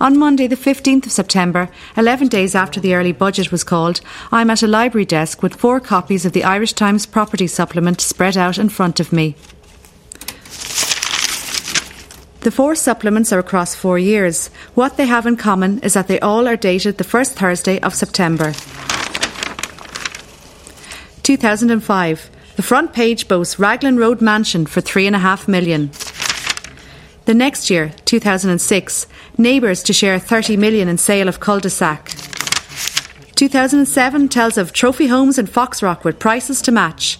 On Monday, the 15th of September, 11 days after the early budget was called, I'm at a library desk with four copies of the Irish Times property supplement spread out in front of me. The four supplements are across four years. What they have in common is that they all are dated the first Thursday of September. 2005. The front page boasts Raglan Road Mansion for three and a half million. The next year, 2006, Neighbours to share 30 million in sale of cul-de-sac. 2007 tells of trophy homes in Foxrock with prices to match.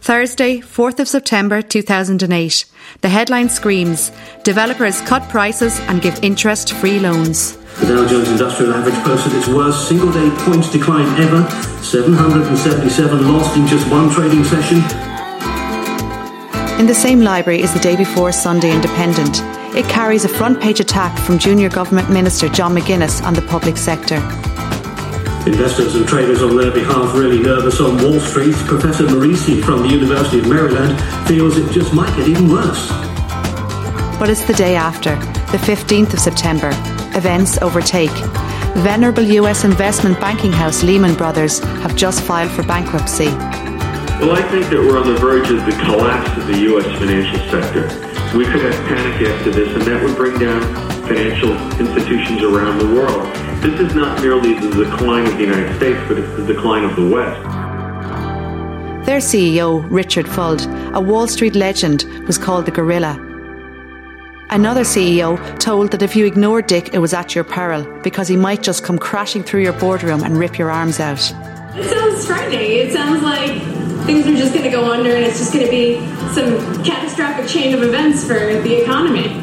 Thursday, 4th of September 2008. The headline screams Developers cut prices and give interest free loans. The Dow Jones Industrial Average posted its worst single day points decline ever 777 lost in just one trading session. In the same library is the day before Sunday Independent. It carries a front page attack from junior government minister John McGuinness on the public sector. Investors and traders on their behalf really nervous on Wall Street. Professor Morici from the University of Maryland feels it just might get even worse. But it's the day after, the 15th of September. Events overtake. Venerable US investment banking house Lehman Brothers have just filed for bankruptcy. Well, I think that we're on the verge of the collapse of the U.S. financial sector. We could have panic after this, and that would bring down financial institutions around the world. This is not merely the decline of the United States, but it's the decline of the West. Their CEO, Richard Fuld, a Wall Street legend, was called the gorilla. Another CEO told that if you ignored Dick, it was at your peril because he might just come crashing through your boardroom and rip your arms out. It sounds frightening. It sounds like things are just going to go under and it's just going to be some catastrophic chain of events for the economy.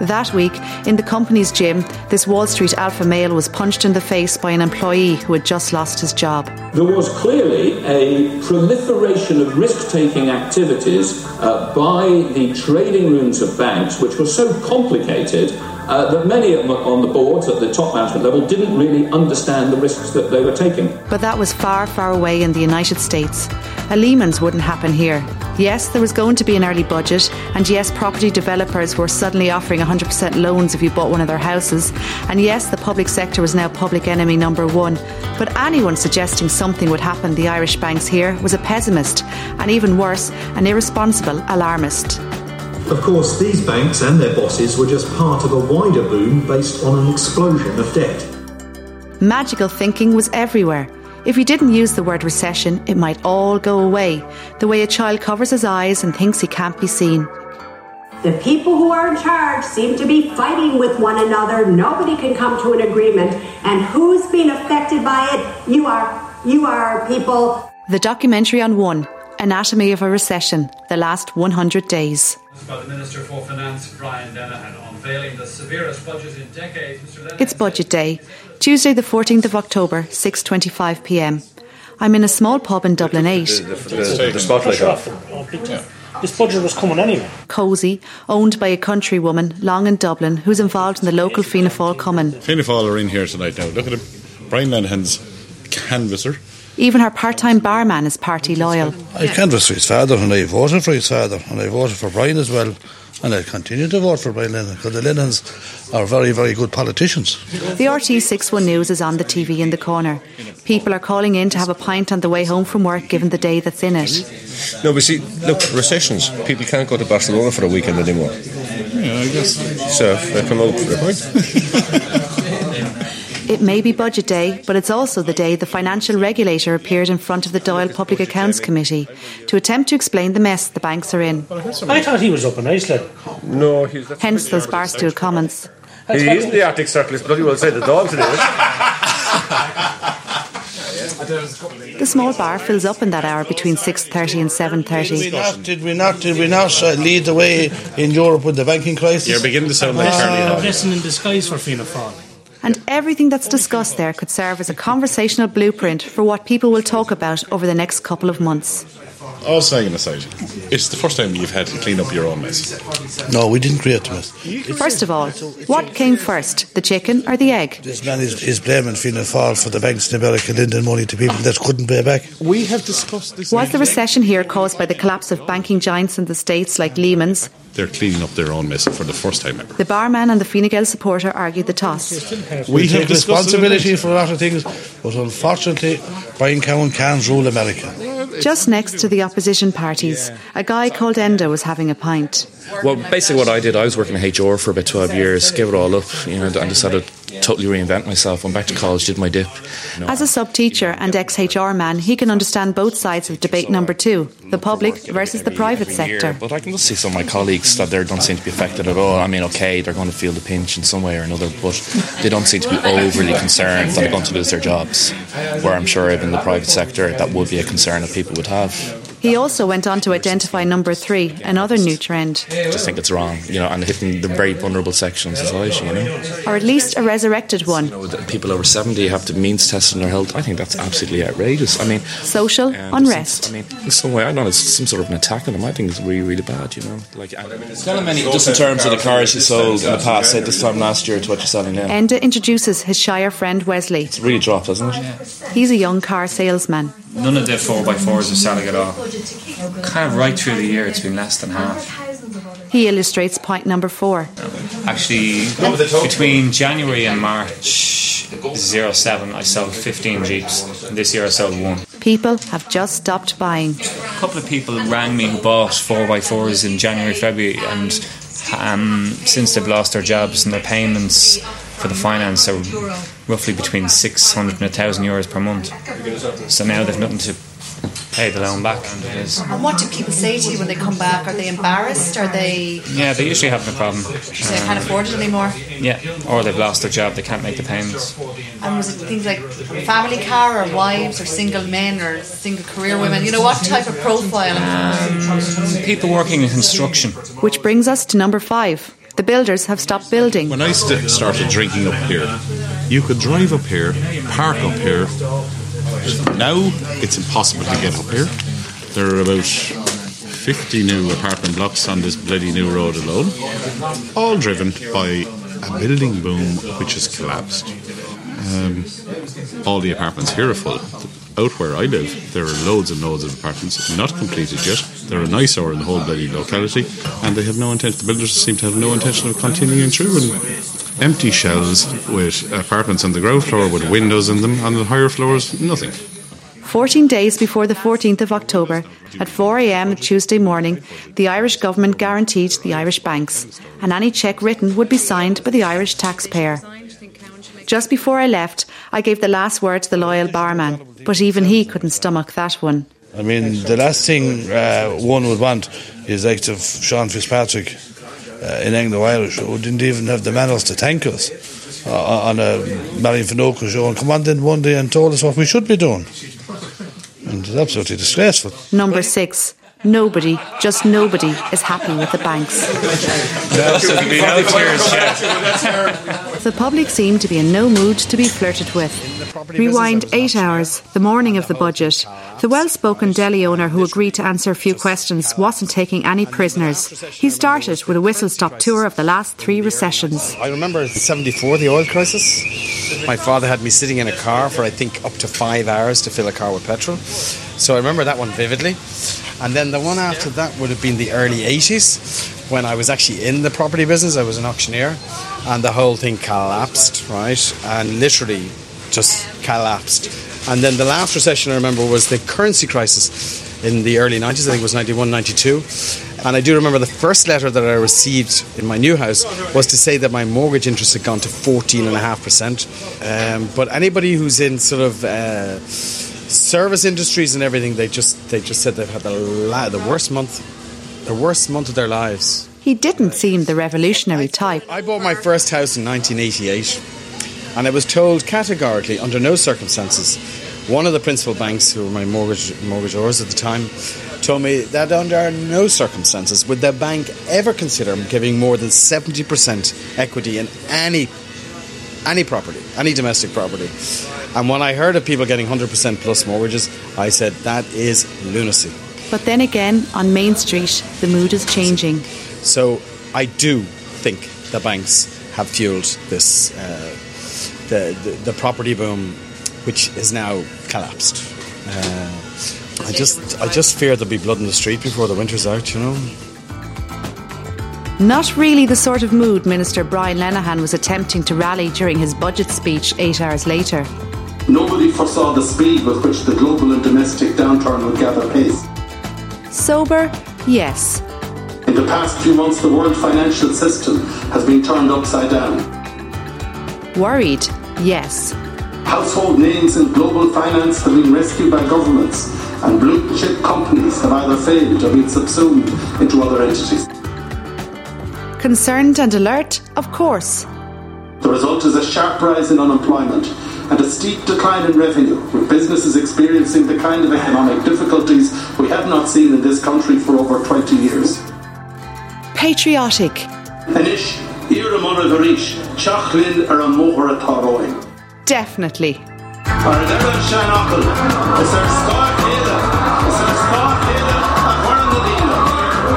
That week, in the company's gym, this Wall Street alpha male was punched in the face by an employee who had just lost his job. There was clearly a proliferation of risk taking activities uh, by the trading rooms of banks, which were so complicated uh, that many on the boards at the top management level didn't really understand the risks that they were taking. But that was far, far away in the United States. A Lehman's wouldn't happen here. Yes, there was going to be an early budget, and yes, property developers were suddenly offering 100% loans if you bought one of their houses, and yes, the public sector was now public enemy number one. But anyone suggesting something would happen the Irish banks here was a pessimist, and even worse, an irresponsible alarmist. Of course, these banks and their bosses were just part of a wider boom based on an explosion of debt. Magical thinking was everywhere. If you didn't use the word recession, it might all go away, the way a child covers his eyes and thinks he can't be seen. The people who are in charge seem to be fighting with one another. Nobody can come to an agreement. And who's been affected by it? You are. You are people. The documentary on One Anatomy of a Recession, the last 100 days. By the Minister for Finance, Brian Lenihan, unveiling the severest budget in decades. It's budget day, Tuesday the 14th of October, 6:25 p.m. I'm in a small pub in Dublin 8. The, the, the, the spotlight off. This budget was coming anyway. Cosy, owned by a country woman, long in Dublin, who's involved in the local Fianna Fáil Cumann. Fianna Fáil are in here tonight now. Look at him. Brian Lenihan's canvasser. Even her part-time barman is party loyal. I canvassed for his father and I voted for his father and I voted for Brian as well and I continue to vote for Brian Lenihan because the Lenihans are very, very good politicians. The RTÉ Six One News is on the TV in the corner. People are calling in to have a pint on the way home from work given the day that's in it. No, but see, look, recessions, people can't go to Barcelona for a weekend anymore. Yeah, I guess. So they come out for a pint. It may be budget day, but it's also the day the financial regulator appeared in front of the Dáil Public Accounts Committee to attempt to explain the mess the banks are in. I thought he was up in Iceland. No, he's. Hence those barstool comments. He is in the Arctic Circle, it's bloody well say the dog today. The small bar fills up in that hour between 6.30 and 7.30. Did we not, did we not uh, lead the way in Europe with the banking crisis? You're beginning to sound like Charlie A Hall. in disguise for Fianna Fáil. And everything that's discussed there could serve as a conversational blueprint for what people will talk about over the next couple of months. Oh, all saying aside, it's the first time you've had to clean up your own mess. No, we didn't create the mess. First of all, what came first, the chicken or the egg? This man is, is blaming Fianna Fáil for the banks in America lending money to people that couldn't pay back. We have discussed this. Was the recession here caused by the collapse of banking giants in the States like Lehman's? They're cleaning up their own mess for the first time ever. The barman and the Fine Gael supporter argued the toss. We, We have take responsibility for a lot of things, but unfortunately, Brian Cowen can't rule America. Just next to the opposition parties, a guy called Enda was having a pint. Well, basically, what I did, I was working in HR for about 12 years, gave it all up, you know, and decided totally reinvent myself. Went back to college, did my dip. Know. As a sub teacher and ex HR man, he can understand both sides of debate number two uh, the public versus the private sector. But I can just see some of my colleagues that they don't seem to be affected at all. I mean, okay, they're going to feel the pinch in some way or another, but they don't seem to be overly concerned that they're going to lose their jobs. Where I'm sure even the private sector, that would be a concern that people would have. He also went on to identify number three, another new trend, I just think it's wrong, you know, and hitting the very vulnerable section of society, you know. or at least a resurrected one You know, people over 70 have to means testing their health. I think that's absolutely outrageous. I mean, social um, unrest. I mean, in some way, I know it's some sort of an attack on them. I think it's really, really bad, you know. Like, tell them any, just in terms of the cars you sold in the past, say this time last year to what you're selling now. Enda introduces his Shire friend Wesley. It's really dropped, hasn't it? He's a young car salesman. None of the 4x4s are selling at all. Kind of right through the year, it's been less than half. He illustrates point number four. Actually, between January and March 07, I sold 15 Jeeps. This year I sold one. People have just stopped buying. A couple of people rang me who bought 4x4s in January, February, and um, since they've lost their jobs and their payments for the finance are roughly between 600 and 1,000 euros per month. So now they've nothing to pay the loan back. And it is. And what do people say to you when they come back? Are they embarrassed? Are they Yeah, they usually have no problem. they can't afford it anymore? Yeah, or they've lost their job, they can't make the payments. And was it things like family car or wives or single men or single career women? You know what type of profile? Um, people working in construction. Which brings us to number five. The builders have stopped building. When I st- started drinking up here, you could drive up here, park up here. Now it's impossible to get up here. There are about 50 new apartment blocks on this bloody new road alone, all driven by a building boom which has collapsed. Um, all the apartments here are full. Out where I live, there are loads and loads of apartments not completed yet. They're an eyesore in the whole bloody locality, and they have no intention. The builders seem to have no intention of continuing through. And empty shells with apartments on the ground floor with windows in them. On the higher floors, nothing. 14 days before the 14th of October, at 4am Tuesday morning, the Irish government guaranteed the Irish banks, and any cheque written would be signed by the Irish taxpayer. Just before I left, I gave the last word to the loyal barman, but even he couldn't stomach that one. I mean, the last thing uh, one would want is like of Sean Fitzpatrick uh, in Anglo Irish, who didn't even have the manners to thank us uh, on a Marian Finucane show and come on then one day and told us what we should be doing. And it's absolutely disgraceful. Number six. Nobody, just nobody, is happy with the banks. The public seem to be in no mood to be flirted with. Rewind eight hours, the morning of the budget. The well spoken deli owner who agreed to answer a few questions wasn't taking any prisoners. He started with a whistle stop tour of the last three recessions. I remember 74, the oil crisis. My father had me sitting in a car for, I think, up to five hours to fill a car with petrol. So I remember that one vividly. And then the one after that would have been the early 80s when I was actually in the property business. I was an auctioneer and the whole thing collapsed, right? And literally just collapsed. And then the last recession I remember was the currency crisis in the early 90s. I think it was 91, 92. And I do remember the first letter that I received in my new house was to say that my mortgage interest had gone to 14.5%. Um, but anybody who's in sort of uh, service industries and everything, they just they just said they've had the, la- the worst month, the worst month of their lives. He didn't seem the revolutionary type. I bought my first house in 1988, and I was told categorically, under no circumstances, one of the principal banks, who were my mortgage mortgagors at the time, told me that under no circumstances would the bank ever consider giving more than 70% equity in any any property, any domestic property. And when I heard of people getting 100% plus mortgages, I said that is lunacy. But then again, on Main Street, the mood is changing. So I do think the banks have fueled this, uh, the, the, the property boom, which is now collapsed. Uh, I just, I just fear there'll be blood in the street before the winter's out. You know. Not really the sort of mood Minister Brian Lenihan was attempting to rally during his budget speech eight hours later. Nobody foresaw the speed with which the global and domestic downturn would gather pace. Sober, yes. In the past few months, the world financial system has been turned upside down. Worried, yes. Household names in global finance have been rescued by governments, and blue chip companies have either failed or been subsumed into other entities. Concerned and alert, of course. The result is a sharp rise in unemployment and a steep decline in revenue, with businesses experiencing the kind of economic difficulties we have not seen in this country for over 20 years. Patriotic. Anish, Ira Monagarish, Chachlin ar an roing. Definitely.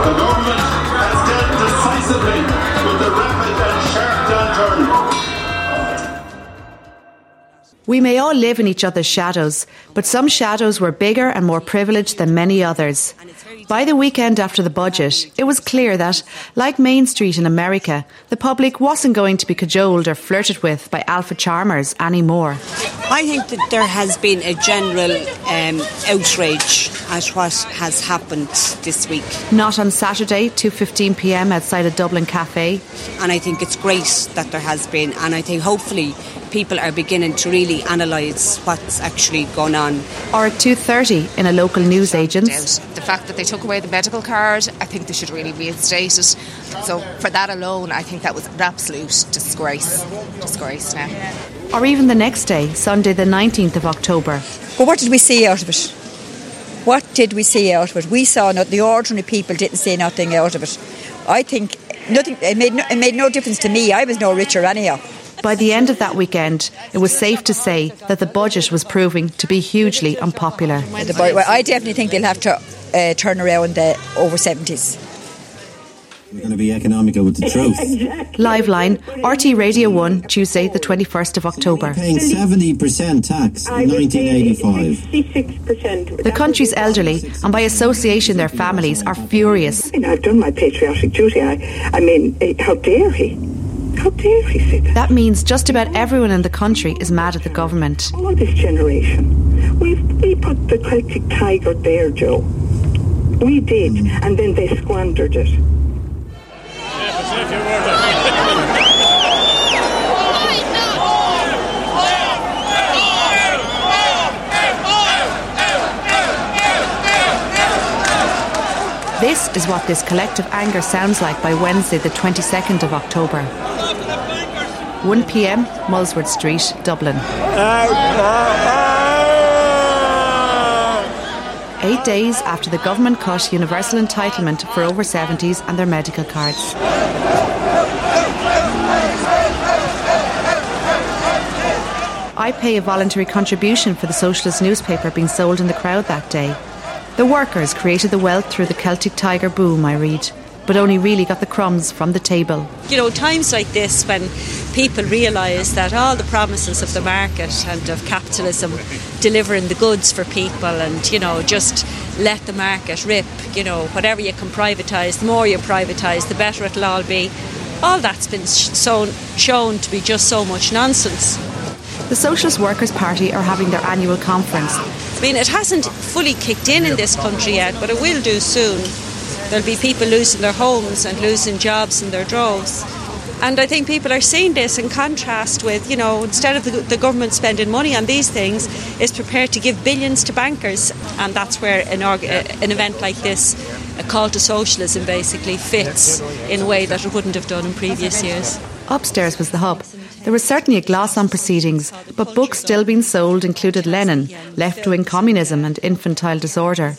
The government has dealt decisively with the rapid and sharp downturn. We may all live in each other's shadows, but some shadows were bigger and more privileged than many others. By the weekend after the budget, it was clear that, like Main Street in America, the public wasn't going to be cajoled or flirted with by alpha charmers anymore. I think that there has been a general um, outrage at what has happened this week. Not on Saturday, 2:15 p.m. outside a Dublin cafe. And I think it's great that there has been, and I think hopefully people are beginning to really analyse what's actually gone on. Or at 2:30 in a local news agent's. The fact that they took away the medical card, I think they should really reinstate it. So for that alone, I think that was an absolute disgrace. Disgrace now. Or even the next day, Sunday the 19th of October. But what did we see out of it? What did we see out of it? We saw not the ordinary people didn't see nothing out of it. I think nothing. It made no, it made no difference to me. I was no richer anyhow. By the end of that weekend, it was safe to say that the budget was proving to be hugely unpopular. Well, I definitely think they'll have to uh, turn around the over seventies. We're going to be economical with the truth. Liveline, RTÉ Radio 1, Tuesday, the 21st of October. Paying 70% tax in 1985. The country's elderly, and by association their families, are furious. I mean, I've done my patriotic duty. I, I mean, eh, how dare he? How dare he say that? That means just about everyone in the country is mad at the government. All this generation. We we put the Celtic tiger there, Joe. We did, and then they squandered it. This is what this collective anger sounds like by Wednesday, the 22nd of October. 1 pm, Molesworth Street, Dublin. Eight days after the government cut universal entitlement for over 70s and their medical cards. I pay a voluntary contribution for the socialist newspaper being sold in the crowd that day. The workers created the wealth through the Celtic Tiger boom, I read, but only really got the crumbs from the table. You know, times like this when people realise that all the promises of the market and of capitalism delivering the goods for people and, you know, just let the market rip, you know, whatever you can privatise, the more you privatise, the better it'll all be. All that's been shown, shown to be just so much nonsense. The Socialist Workers' Party are having their annual conference. I mean, it hasn't fully kicked in in this country yet, but it will do soon. There'll be people losing their homes and losing jobs in their droves. And I think people are seeing this in contrast with, you know, instead of the, the government spending money on these things, is prepared to give billions to bankers. And that's where an, org- uh, an event like this, a call to socialism, basically fits in a way that it wouldn't have done in previous years. Upstairs was the hub. There was certainly a gloss on proceedings, but books still being sold included Lenin, left wing communism, and infantile disorder.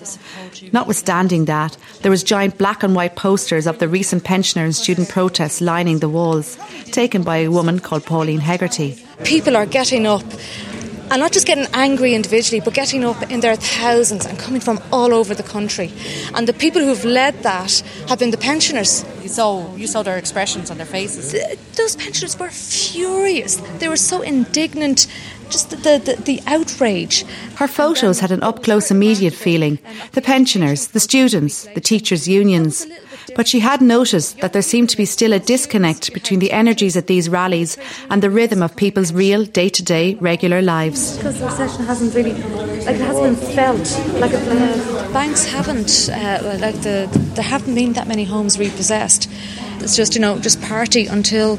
Notwithstanding that, there was giant black and white posters of the recent pensioner and student protests lining the walls, taken by a woman called Pauline Hegarty. People are getting up and not just getting angry individually, but getting up in their thousands and coming from all over the country. And the people who've led that have been the pensioners. You saw, you saw their expressions on their faces. Th- those pensioners were furious. They were so indignant. Just the, the, the, the outrage. Her photos had an up close, immediate feeling. The pensioners, the students, the teachers' unions. But she had noticed that there seemed to be still a disconnect between the energies at these rallies and the rhythm of people's real, day to day, regular lives. Because the recession hasn't really, like, it hasn't been felt. Like, uh, banks haven't, uh, like, the, there haven't been that many homes repossessed. It's just, you know, just party until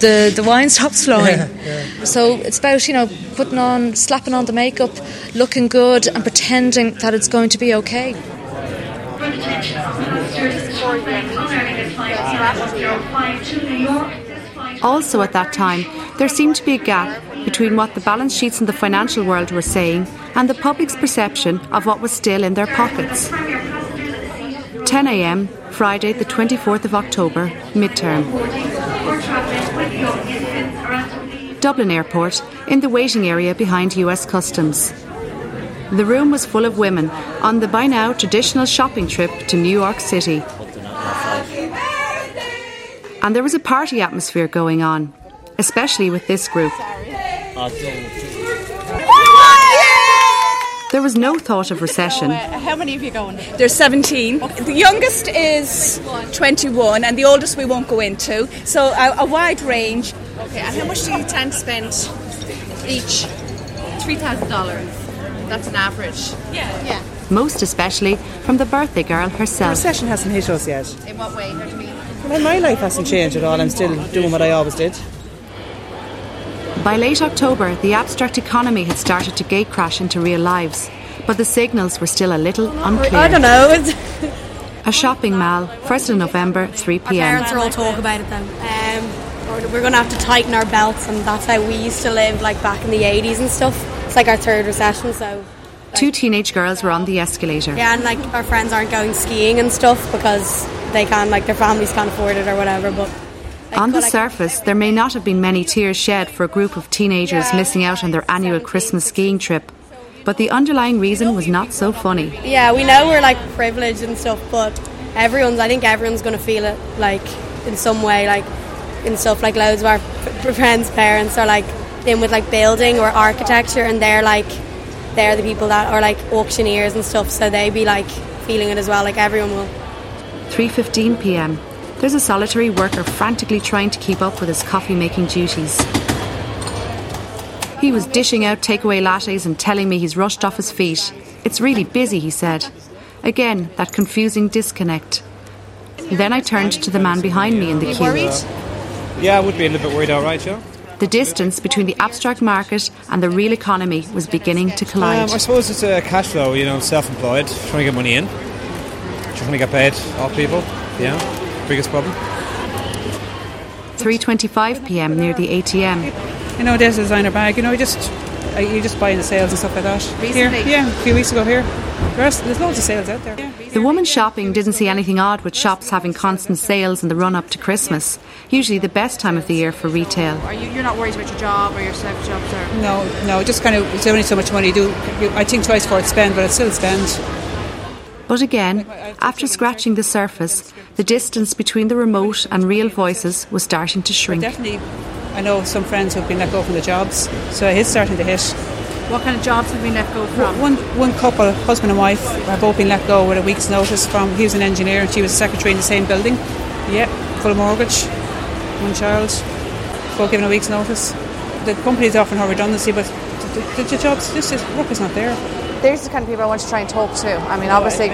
the, the wine stops flowing. Yeah, yeah. So it's about, you know, putting on, slapping on the makeup, looking good, and pretending that it's going to be okay. Also, at that time, there seemed to be a gap between what the balance sheets in the financial world were saying and the public's perception of what was still in their pockets. 10 a.m., Friday, the 24th of October, midterm. Dublin Airport, in the waiting area behind US Customs. The room was full of women on the by now traditional shopping trip to New York City. And there was a party atmosphere going on, especially with this group. There was no thought of recession. How many of you going? There's 17. The youngest is 21, and the oldest we won't go into. So a, a wide range. Okay, and how much do you tend to spend each? $3,000. That's an average. Yeah. Yeah. Most especially from the birthday girl herself. The herself. recession hasn't hit us yet. In what way? How do you mean? Well, my life hasn't changed at all. I'm still doing what I always did. By late October, the abstract economy had started to gate crash into real lives, but the signals were still a little unclear. I don't know. A shopping mall, 1st of November, 3 pm. Parents are all talk about it though. Um, we're- we're going to have to tighten our belts, and that's how we used to live, like back in the 80s and stuff. It's like our third recession, so. Two teenage girls were on the escalator. Yeah, and like our friends aren't going skiing and stuff because they can't, like their families can't afford it or whatever. But On the surface, there may not have been many tears shed for a group of teenagers missing out on their annual Christmas skiing trip, but the underlying reason was not so funny. yeah, we know we're like privileged and stuff, but everyone's, I think everyone's going to feel it like in some way, like in stuff like loads of our friends' parents are like in with like building or architecture, and they're like they're the people that are like auctioneers and stuff, so they be like feeling it as well, like everyone will. 3:15 p.m. There's a solitary worker frantically trying to keep up with his coffee-making duties. He was dishing out takeaway lattes and telling me he's rushed off his feet. It's really busy, he said. Again, that confusing disconnect. Then I turned to the man behind me in the queue. Yeah, I would be a little bit worried, all right, yeah. The distance between the abstract market and the real economy was beginning to collide. Um, I suppose it's a cash flow, you know, self-employed, trying to get money in, trying to get paid off people. Yeah, biggest problem. 3:25 p.m. near the ATM. You know, there's a designer bag. You know, you just uh, you just buy in the sales and stuff like that. Here, yeah, a few weeks ago here. There's, there's loads of sales out there. The woman shopping didn't see anything odd with shops having constant sales in the run up to Christmas, usually the best time of the year for retail. Are you, you're not worried about your job or your self jobs or? No, no, just kind of it's only so much money you do. You, I think twice before I spend, but I still spend. But again, after scratching the surface, the distance between the remote and real voices was starting to shrink. Definitely, I know some friends who've been let go from the jobs, so it is starting to hit. What kind of jobs have been let go from? One one couple, husband and wife, have both been let go with a week's notice from. He was an engineer and she was a secretary in the same building. Yeah, full mortgage, one child, both given a week's notice. The company's offering her redundancy, but the, the, the jobs, this is, work is not there. There's the kind of people I want to try and talk to. I mean, obviously,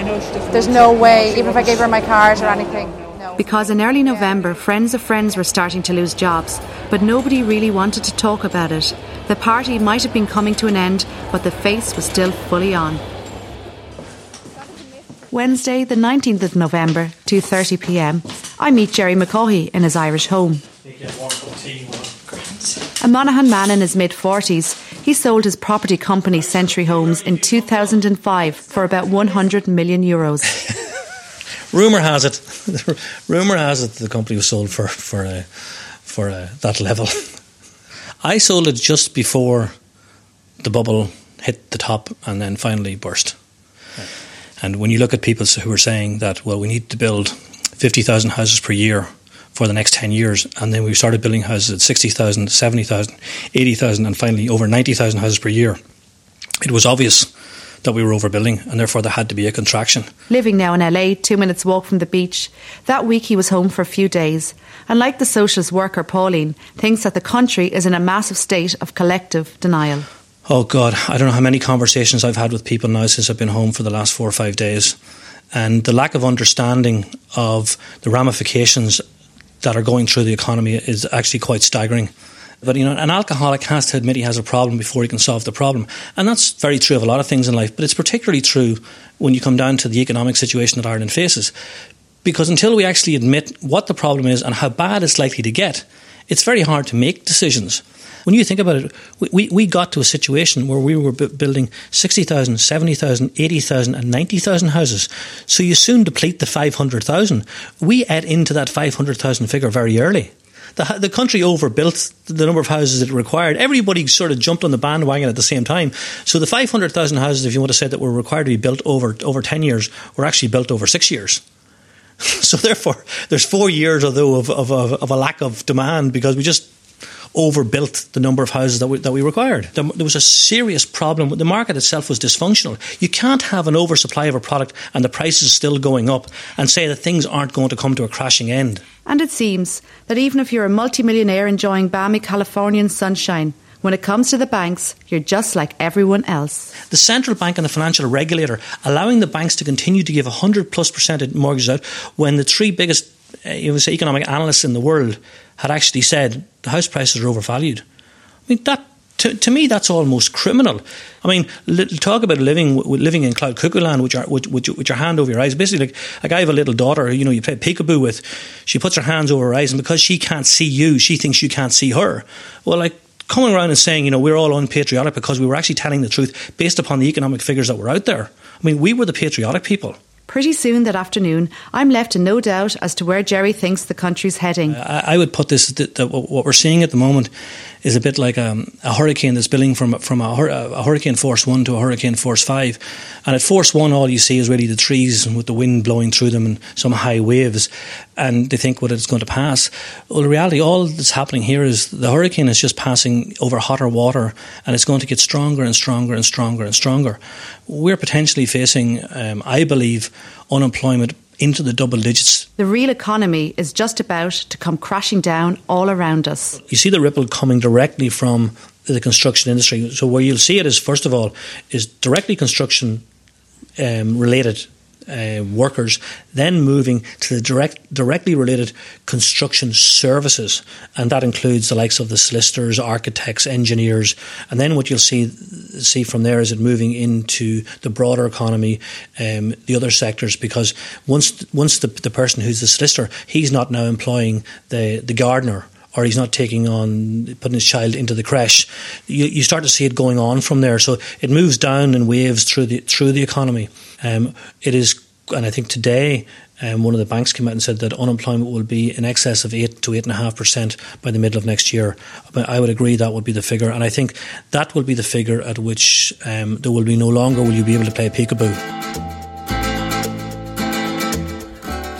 there's no way, even if I gave her my card or anything. Because in early November, friends of friends were starting to lose jobs, but nobody really wanted to talk about it. The party might have been coming to an end, but the face was still fully on. Wednesday, the 19th of November, 2:30 p.m. I meet Gerry McCaughey in his Irish home. A Monaghan man in his mid 40s, he sold his property company Century Homes in 2005 for about 100 million euros. Rumor has it, rumor has it, the company was sold for for uh, for uh, that level. I sold it just before the bubble hit the top and then finally burst. And when you look at people who are saying that, well, we need to build 50,000 houses per year for the next 10 years, and then we started building houses at 60,000, 70,000, 80,000, and finally over 90,000 houses per year, it was obvious that we were overbuilding, and therefore there had to be a contraction. Living now in LA, two minutes walk from the beach, that week he was home for a few days, and like the socialist worker Pauline, thinks that the country is in a massive state of collective denial. Oh God, I don't know how many conversations I've had with people now since I've been home for the last four or five days. And the lack of understanding of the ramifications that are going through the economy is actually quite staggering. But you know, an alcoholic has to admit he has a problem before he can solve the problem, and that's very true of a lot of things in life. But it's particularly true when you come down to the economic situation that Ireland faces, because until we actually admit what the problem is and how bad it's likely to get, it's very hard to make decisions. When you think about it, we, we got to a situation where we were building 60,000, 70,000, 80,000, and 90,000 houses. So you soon deplete the 500,000. We add into that 500,000 figure very early. The, the country overbuilt the number of houses it required. Everybody sort of jumped on the bandwagon at the same time. So the 500,000 houses, if you want to say that were required to be built over, over 10 years, were actually built over six years. so therefore, there's four years, although, of, of, of, a lack of demand because we just overbuilt the number of houses that we, that we required. There, there was a serious problem. The market itself was dysfunctional. You can't have an oversupply of a product and the prices still going up and say that things aren't going to come to a crashing end. And it seems that even if you're a multimillionaire enjoying balmy Californian sunshine, when it comes to the banks, you're just like everyone else. The central bank and the financial regulator allowing the banks to continue to give 100 plus percent mortgages out when the three biggest uh, you would say economic analysts in the world had actually said the house prices are overvalued. I mean that to, to me, that's almost criminal. I mean, talk about living living in cloud cuckoo land with your, with, with, with your hand over your eyes. Basically, like, like I have a little daughter, you know, you play peekaboo with. She puts her hands over her eyes, and because she can't see you, she thinks you can't see her. Well, like coming around and saying, you know, we're all unpatriotic because we were actually telling the truth based upon the economic figures that were out there. I mean, we were the patriotic people. Pretty soon that afternoon, I'm left in no doubt as to where Gerry thinks the country's heading. I, I would put this that, that what we're seeing at the moment is a bit like um, a hurricane that's building from from a, a, hurricane force one to a hurricane force five, and at force one, all you see is really the trees with the wind blowing through them and some high waves, and they think what it's going to pass. Well, in reality, all that's happening here is the hurricane is just passing over hotter water, and it's going to get stronger and stronger and stronger and stronger. We're potentially facing, um, I believe, unemployment into the double digits. The real economy is just about to come crashing down all around us. You see the ripple coming directly from the construction industry. So where you'll see it is first of all is directly construction um, related uh, workers, then moving to the direct, directly related construction services, and that includes the likes of the solicitors, architects, engineers, and then what you'll see see from there is it moving into the broader economy, um, the other sectors, because once once the, the person who's the solicitor, he's not now employing the the gardener or he's not taking on putting his child into the creche. You, you start to see it going on from there. So it moves down in waves through the through the economy. Um, it is, and I think today. Um, one of the banks came out and said that unemployment will be in excess of eight to eight and a half percent by the middle of next year. But I would agree that would be the figure, and I think that will be the figure at which um, there will be no longer will you be able to play peekaboo.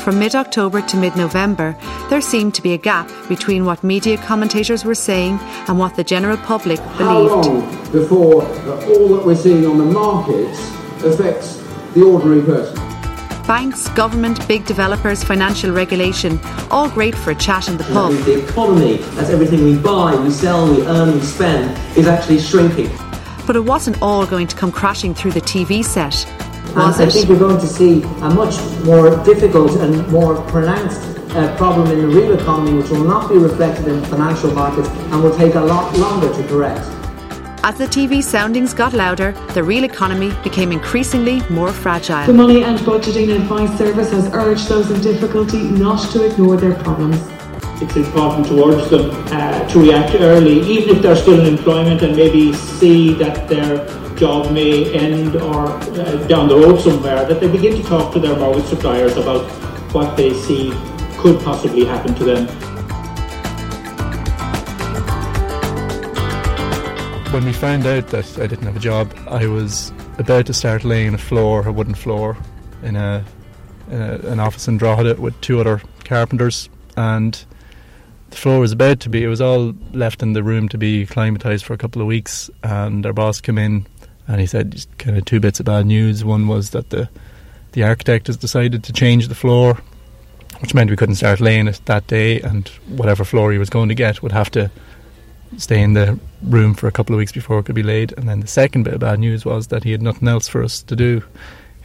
From mid October to mid November, there seemed to be a gap between what media commentators were saying and what the general public believed. How long before all that we're seeing on the markets affects the ordinary person? Banks, government, big developers, financial regulation, all great for a chat in the pub. The economy, that's everything we buy, we sell, we earn, we spend, is actually shrinking. But it wasn't all going to come crashing through the TV set. Was and? I think we're going to see a much more difficult and more pronounced uh, problem in the real economy, which will not be reflected in financial markets and will take a lot longer to correct. As the TV soundings got louder, the real economy became increasingly more fragile. The Money and Budgeting Advice Service has urged those in difficulty not to ignore their problems. It's important to urge them uh, to react early, even if they're still in employment, and maybe see that they're job may end or uh, down the road somewhere, that they begin to talk to their mortgage suppliers about what they see could possibly happen to them. when we found out that I didn't have a job, I was about to start laying a floor, a wooden floor, in a, in a an office in Drogheda with two other carpenters, and the floor was about to be. It was all left in the room to be acclimatized for a couple of weeks, and our boss came in, and he said kind of two bits of bad news. One was that the the architect has decided to change the floor, which meant we couldn't start laying it that day, and whatever floor he was going to get would have to stay in the room for a couple of weeks before it could be laid. And then the second bit of bad news was that he had nothing else for us to do.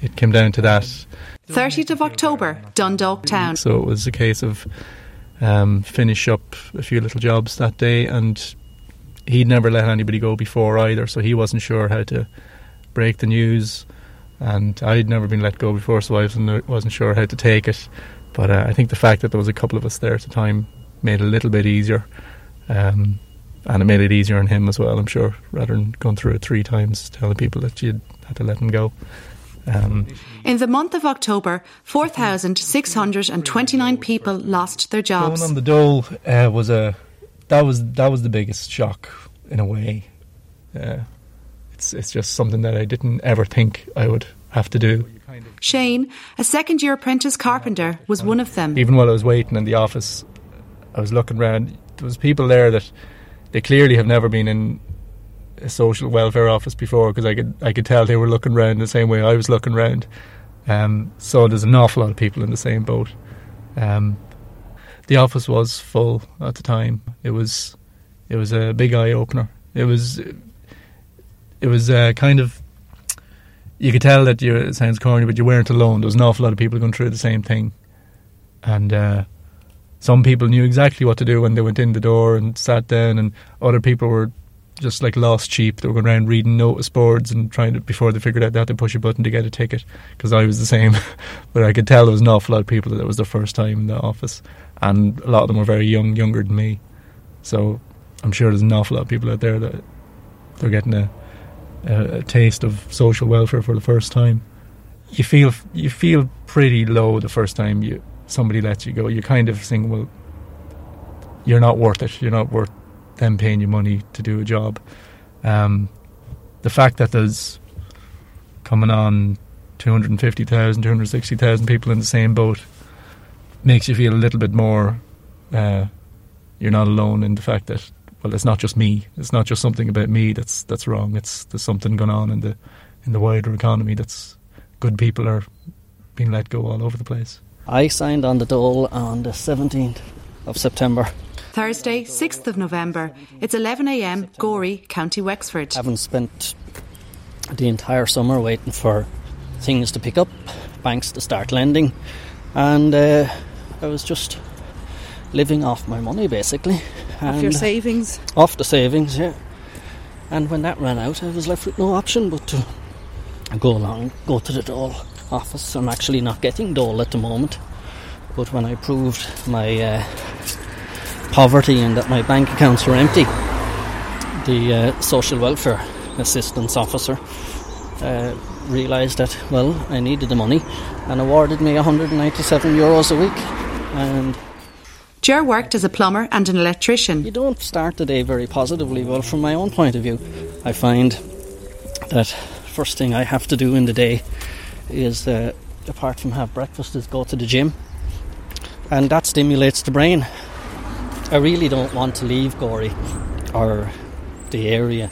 It came down to that. 30th of October, Dundalk Town. So it was a case of um, finish up a few little jobs that day, and he'd never let anybody go before either, so he wasn't sure how to break the news. And I'd never been let go before, so I wasn't, wasn't sure how to take it. But uh, I think the fact that there was a couple of us there at the time made it a little bit easier. Um, and it made it easier on him as well, I'm sure, rather than going through it three times, telling people that you had to let him go. Um, In the month of October, 4,629 people lost their jobs. Going on the dole uh, was a that was that was the biggest shock in a way. Uh, it's it's just something that I didn't ever think I would have to do. Shane, a second year apprentice carpenter, was one of them. Even while I was waiting in the office, I was looking around. There was people there that they clearly have never been in a social welfare office before because I could I could tell they were looking around the same way I was looking around. Um, so there's an awful lot of people in the same boat. Um, the office was full at the time. It was it was a big eye opener. It was it was uh, kind of you could tell that you it sounds corny, but you weren't alone. There was an awful lot of people going through the same thing, and uh, some people knew exactly what to do when they went in the door and sat down, and other people were just like lost sheep. They were going around reading notice boards and trying to before they figured out they had to push a button to get a ticket. Because I was the same, but I could tell there was an awful lot of people that it was their first time in the office, and a lot of them were very young, younger than me. So I'm sure there's an awful lot of people out there that they're getting a, a, a taste of social welfare for the first time. You feel you feel pretty low the first time you somebody lets you go. You kind of think, well, you're not worth it. You're not worth them paying you money to do a job. Um, the fact that there's coming on 250,000, 260,000 people in the same boat makes you feel a little bit more. Uh, you're not alone in the fact that well, it's not just me. It's not just something about me that's that's wrong. It's there's something going on in the in the wider economy that's good people are being let go all over the place. I signed on the dole on the 17th of September. Thursday, 6th of November. It's 11am, Gorey, County Wexford. I haven't spent the entire summer waiting for things to pick up, banks to start lending, and uh, I was just living off my money basically. Off your savings? Off the savings, yeah. And when that ran out, I was left with no option but to go along, go to the dole office. I'm actually not getting dole at the moment, but when I proved my uh, poverty and that my bank accounts were empty, the uh, social welfare assistance officer uh, realised that well I needed the money and awarded me 197 euros a week. And Ger worked as a plumber and an electrician. You don't start the day very positively. Well, from my own point of view, I find that first thing I have to do in the day is, uh, apart from have breakfast, is go to the gym, and that stimulates the brain. I really don't want to leave Gorey or the area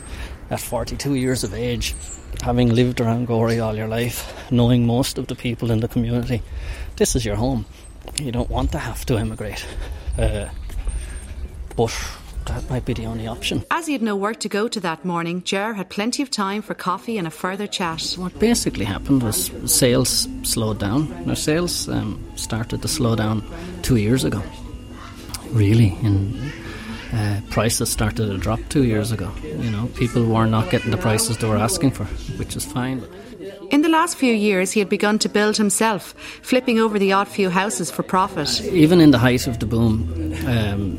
at 42 years of age, having lived around Gorey all your life, knowing most of the people in the community. This is your home. You don't want to have to emigrate. Uh, but that might be the only option. As he had no work to go to that morning, Ger had plenty of time for coffee and a further chat. What basically happened was sales slowed down. Now, sales um, started to slow down two years ago. Really, and uh, prices started to drop two years ago. You know, people were not getting the prices they were asking for, which is fine. In the last few years, he had begun to build himself, flipping over the odd few houses for profit. Even in the height of the boom, um,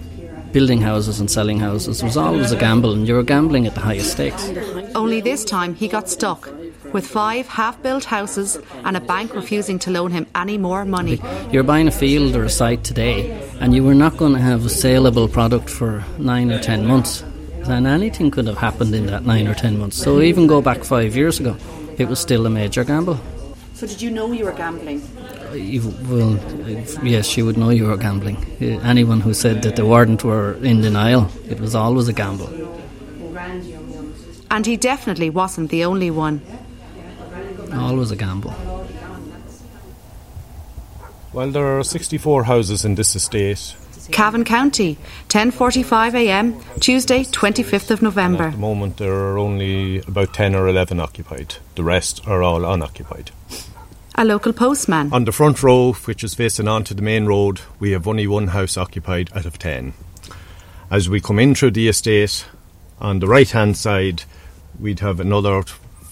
building houses and selling houses was always a gamble, and you were gambling at the highest stakes. Only this time he got stuck with five half built houses and a bank refusing to loan him any more money. You're buying a field or a site today, and you were not going to have a saleable product for nine or ten months. And anything could have happened in that nine or ten months. So even go back five years ago, it was still a major gamble. So did you know you were gambling? You, well, yes, you would know you were gambling. Uh, anyone who said that they weren't were in denial. It was always a gamble. And he definitely wasn't the only one. Always a gamble. Well, there are 64 houses in this estate. Cavan County, 10:45 a.m. Tuesday, 25th of November. At the moment, there are only about 10 or 11 occupied. The rest are all unoccupied. A local postman. On the front row, which is facing onto the main road, we have only one house occupied out of 10. As we come in through the estate, on the right hand side, we'd have another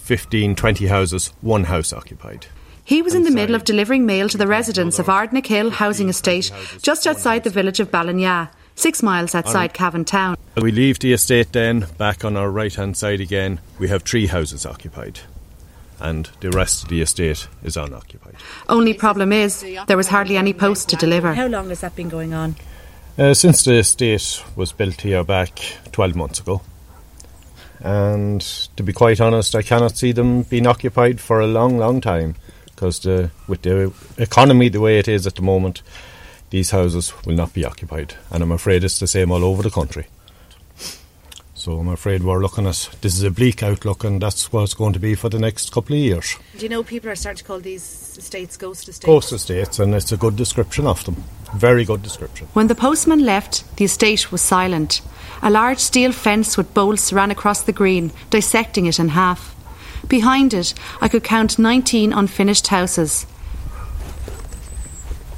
15, 20 houses, one house occupied. He was in the middle of delivering mail to the residents of Ardnick Hill Housing Estate, just outside the village of Ballinagh, six miles outside Cavan Town. We leave the estate then, back on our right hand side again, we have three houses occupied. And the rest of the estate is unoccupied. Only problem is, there was hardly any post to deliver. How long has that been going on? Uh, since the estate was built here back 12 months ago. And to be quite honest, I cannot see them being occupied for a long, long time because the, with the economy the way it is at the moment, these houses will not be occupied. And I'm afraid it's the same all over the country. So I'm afraid we're looking at this is a bleak outlook, and that's what it's going to be for the next couple of years. Do you know people are starting to call these estates ghost estates? Ghost estates, and it's a good description of them. Very good description. When the postman left, the estate was silent. A large steel fence with bolts ran across the green, dissecting it in half. Behind it, I could count 19 unfinished houses.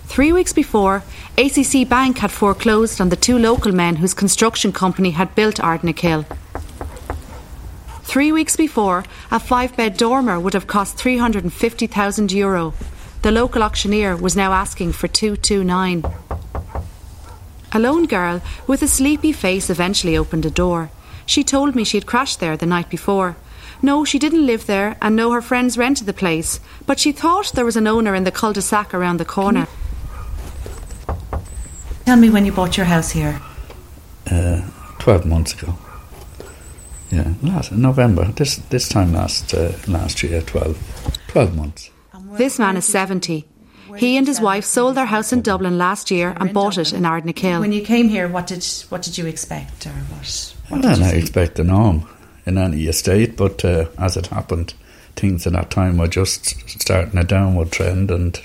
Three weeks before, ACC Bank had foreclosed on the two local men whose construction company had built Ardnick Hill. Three weeks before, a five bed dormer would have cost 350,000 euro. The local auctioneer was now asking for 229. A lone girl with a sleepy face eventually opened a door. She told me she had crashed there the night before. No, she didn't live there, and no, her friends rented the place, but she thought there was an owner in the cul de sac around the corner. Tell me when you bought your house here. Uh, 12 months ago. Yeah, last November. This this time last uh, last year, 12, 12 months. This man is 70. He and his wife sold their house in Dublin last year and bought it in Ardnick Hill. When you came here, what did what did you expect, or what? what Well, did you I see? expect the norm in any estate, but uh, as it happened, things at that time were just starting a downward trend, and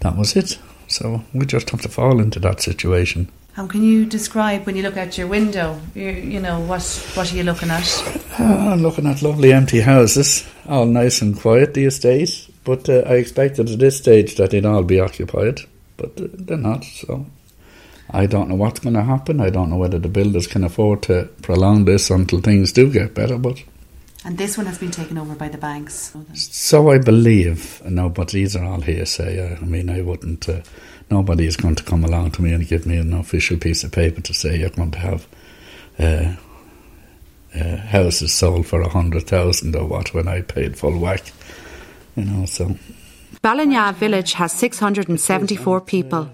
that was it. So we just have to fall into that situation. How can you describe when you look out your window? You, you know what what are you looking at? Uh, I'm looking at lovely empty houses, all nice and quiet, the estate. But uh, I expected at this stage that they'd all be occupied, but uh, they're not. So I don't know what's going to happen. I don't know whether the builders can afford to prolong this until things do get better. But And this one has been taken over by the banks. so I believe. No, but these are all hearsay. Uh, I mean, I wouldn't. Uh, nobody is going to come along to me and give me an official piece of paper to say you're going to have. Uh, uh, houses sold for a hundred thousand or what when I paid full whack, you know. So Ballinagh village has 674 people.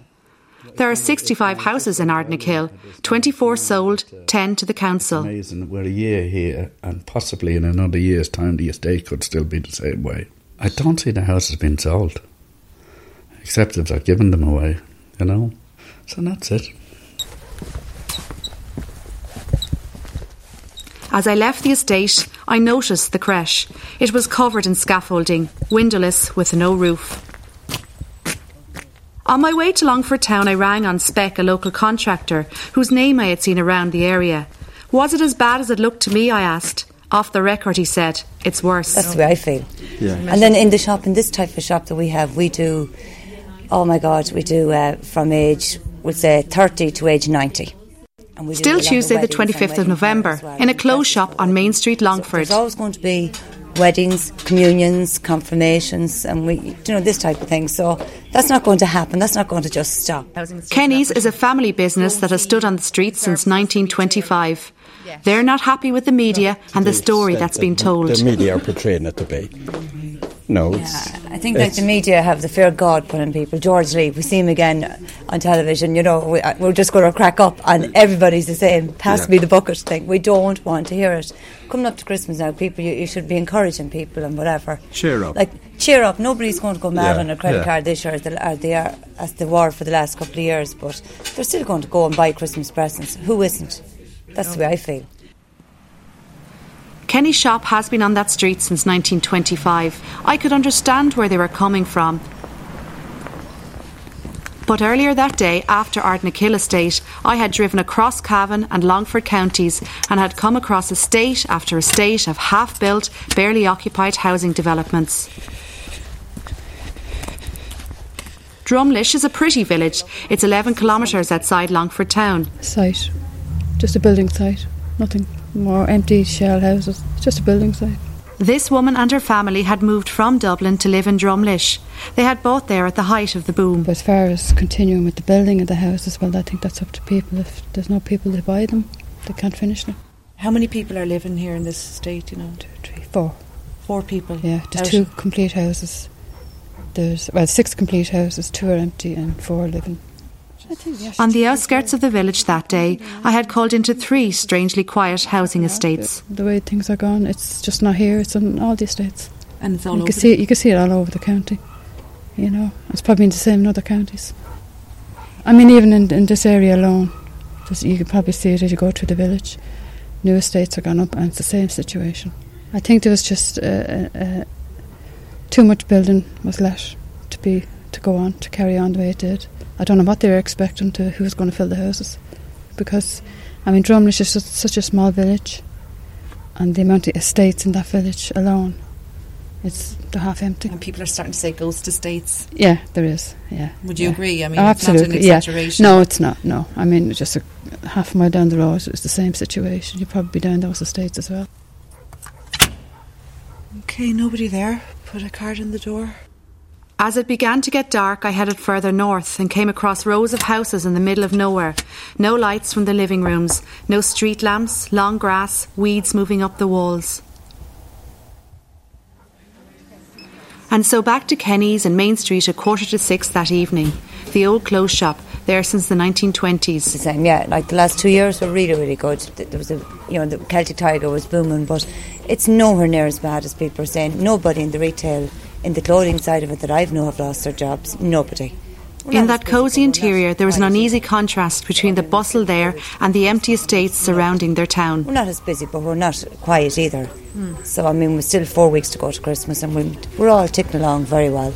There are 65 houses in Ardnick Hill, 24 sold, 10 to the council. amazing. We're a year here, and possibly in another year's time, the estate could still be the same way. I don't see the houses being sold, except if they're giving them away, you know. So that's it. As I left the estate, I noticed the creche. It was covered in scaffolding, windowless, with no roof. On my way to Longford town, I rang on Spec, a local contractor, whose name I had seen around the area. Was it as bad as it looked to me? I asked. Off the record, he said, it's worse. That's the way I feel. Yeah. And then in the shop, in this type of shop that we have, we do, oh my God, we do uh, from age, we'll say 30 to age 90. And we Still Tuesday, the 25th of November, well. in a clothes shop on Main Street, Longford. There's always going to be weddings, communions, confirmations, and we, you know, this type of thing. So that's not going to happen. That's not going to just stop. Kenny's is a family business that has stood on the street since 1925. They're not happy with the media and the story that's been told. The media are portraying it to be. Yeah, I think like the media have the fear of God put in people. George Lee, we see him again on television. You know, we, uh, we're just going to crack up, and everybody's the same. Pass Yeah. me the bucket thing. We don't want to hear it. Coming up to Christmas now, people, you, you should be encouraging people and whatever. Cheer up. Like cheer up. Nobody's going to go mad Yeah, on a credit yeah. card this year as they are as they were for the last couple of years, but they're still going to go and buy Christmas presents. Who isn't? That's the way I feel. Kenny's shop has been on that street since 1925. I could understand where they were coming from. But earlier that day, after Ardnakill Estate, I had driven across Cavan and Longford counties and had come across estate after estate of half built, barely occupied housing developments. Drumlish is a pretty village. It's 11 kilometres outside Longford town. Site. Just a building site. Nothing more empty shell houses. Just a building site. This woman and her family had moved from Dublin to live in Drumlish. They had bought there at the height of the boom. But as far as continuing with the building of the houses, well, I think that's up to people. If there's no people to buy them, they can't finish them. How many people are living here in this estate, you know? Two, three, four. Four people? Yeah, there's Out- two complete houses. There's, well, six complete houses, two are empty and four are living. On the outskirts of the village that day, I had called into three strangely quiet housing estates. The way things are gone, it's just not here, it's on all the estates. And it's all you over can see it, You can see it all over the county. You know, it's probably the same in other counties. I mean, even in, in this area alone, just, you can probably see it as you go through the village. New estates are gone up, and it's the same situation. I think there was just uh, uh, uh, too much building was let to be to go on to carry on the way it did. I don't know what they were expecting to who was going to fill the houses, because I mean Drumlish is just such a small village, and the amount of estates in that village alone, it's they're half empty. And people are starting to say ghost estates. Yeah, there is. Yeah. Would you yeah. agree? I mean, Oh, it's not an absolutely. yeah. No, it's not. No, I mean just a half a mile down the road, it's the same situation. You'd probably be down those estates as well. Okay, nobody there. Put a card in the door. As it began to get dark, I headed further north and came across rows of houses in the middle of nowhere. No lights from the living rooms, no street lamps, long grass, weeds moving up the walls. And so back to Kenny's in Main Street at quarter to six that evening. The old clothes shop, there since the 1920s. The same, yeah. Like the last two years were really, really good. There was a, you know, the Celtic Tiger was booming, but it's nowhere near as bad as people are saying. Nobody in the retail, in the clothing side of it that I've know have lost their jobs. Nobody. In that cosy interior, there was an uneasy contrast between the bustle there and the empty estates surrounding their town. We're not as busy, but we're not quiet either. So I mean, we're still four weeks to go to Christmas, and we, we're all ticking along very well.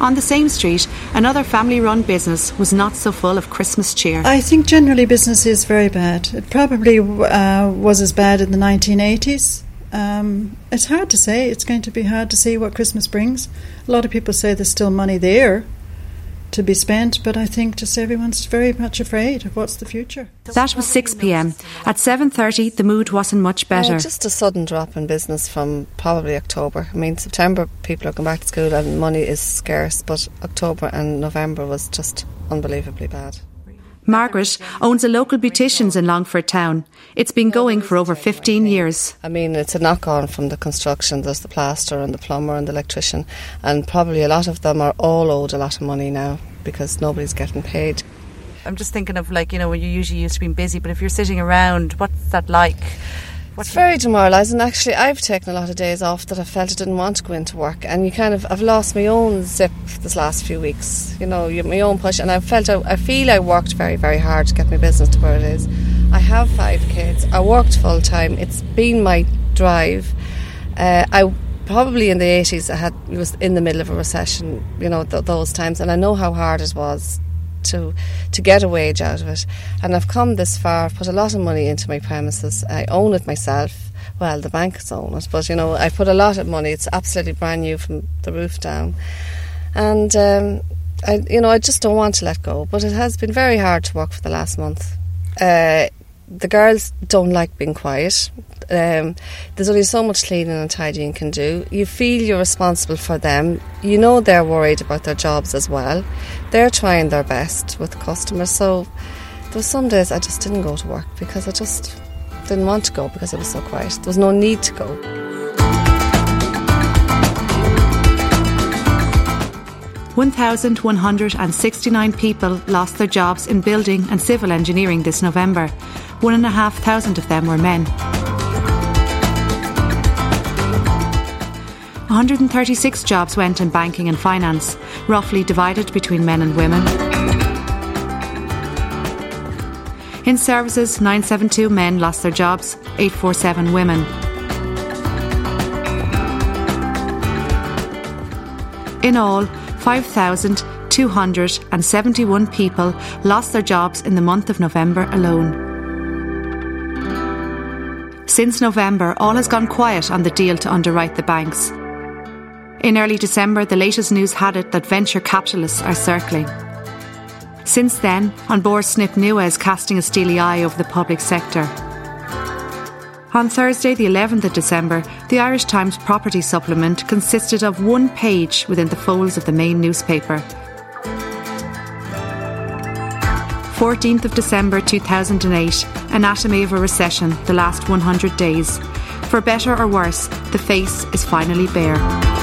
On the same street, another family run business was not so full of Christmas cheer. I think generally business is very bad. It probably uh, was as bad in the 1980s. Um, it's hard to say. It's going to be hard to see what Christmas brings. A lot of people say there's still money there to be spent, but I think just everyone's very much afraid of what's the future. That was 6 p.m. At 7:30, the mood wasn't much better. Uh, just a sudden drop in business from probably October. I mean, September people are going back to school and money is scarce, but October and November was just unbelievably bad. Margaret owns a local beauticians in Longford town. It's been going for over 15 years. I mean, it's a knock on from the construction. There's the plaster and the plumber and the electrician, and probably a lot of them are all owed a lot of money now because nobody's getting paid. I'm just thinking of like, you know, when you usually used to be busy, but if you're sitting around, what's that like? It's very demoralising. Actually, I've taken a lot of days off that I felt I didn't want to go into work, and you kind of I've lost my own zip this last few weeks. You know, my own push, and I felt I, I feel I worked very very hard to get my business to where it is. I have five kids. I worked full time. It's been my drive. Uh, I probably in the eighties I had was in the middle of a recession. You know th- those times, and I know how hard it was to to get a wage out of it. And I've come this far. I've put a lot of money into my premises. I own it myself. Well, the banks own it, but you know I put a lot of money. It's absolutely brand new from the roof down, and um, I you know I just don't want to let go. But it has been very hard to work for the last month. Uh, the girls don't like being quiet. Um, there's only so much cleaning and tidying can do. You feel you're responsible for them. You know they're worried about their jobs as well. They're trying their best with customers. So there were some days I just didn't go to work because I just didn't want to go because it was so quiet. There was no need to go. 1,169 people lost their jobs in building and civil engineering this November. One and a half thousand of them were men. 136 jobs went in banking and finance, roughly divided between men and women. In services, 972 men lost their jobs, 847 women. In all, 5,271 people lost their jobs in the month of November alone. Since November, all has gone quiet on the deal to underwrite the banks. In early December, the latest news had it that venture capitalists are circling. Since then, An Bord Snip Nua is casting a steely eye over the public sector. On Thursday, the 11th of December, the Irish Times property supplement consisted of one page within the folds of the main newspaper. 14th of December 2008, Anatomy of a Recession, the last 100 days. For better or worse, the face is finally bare.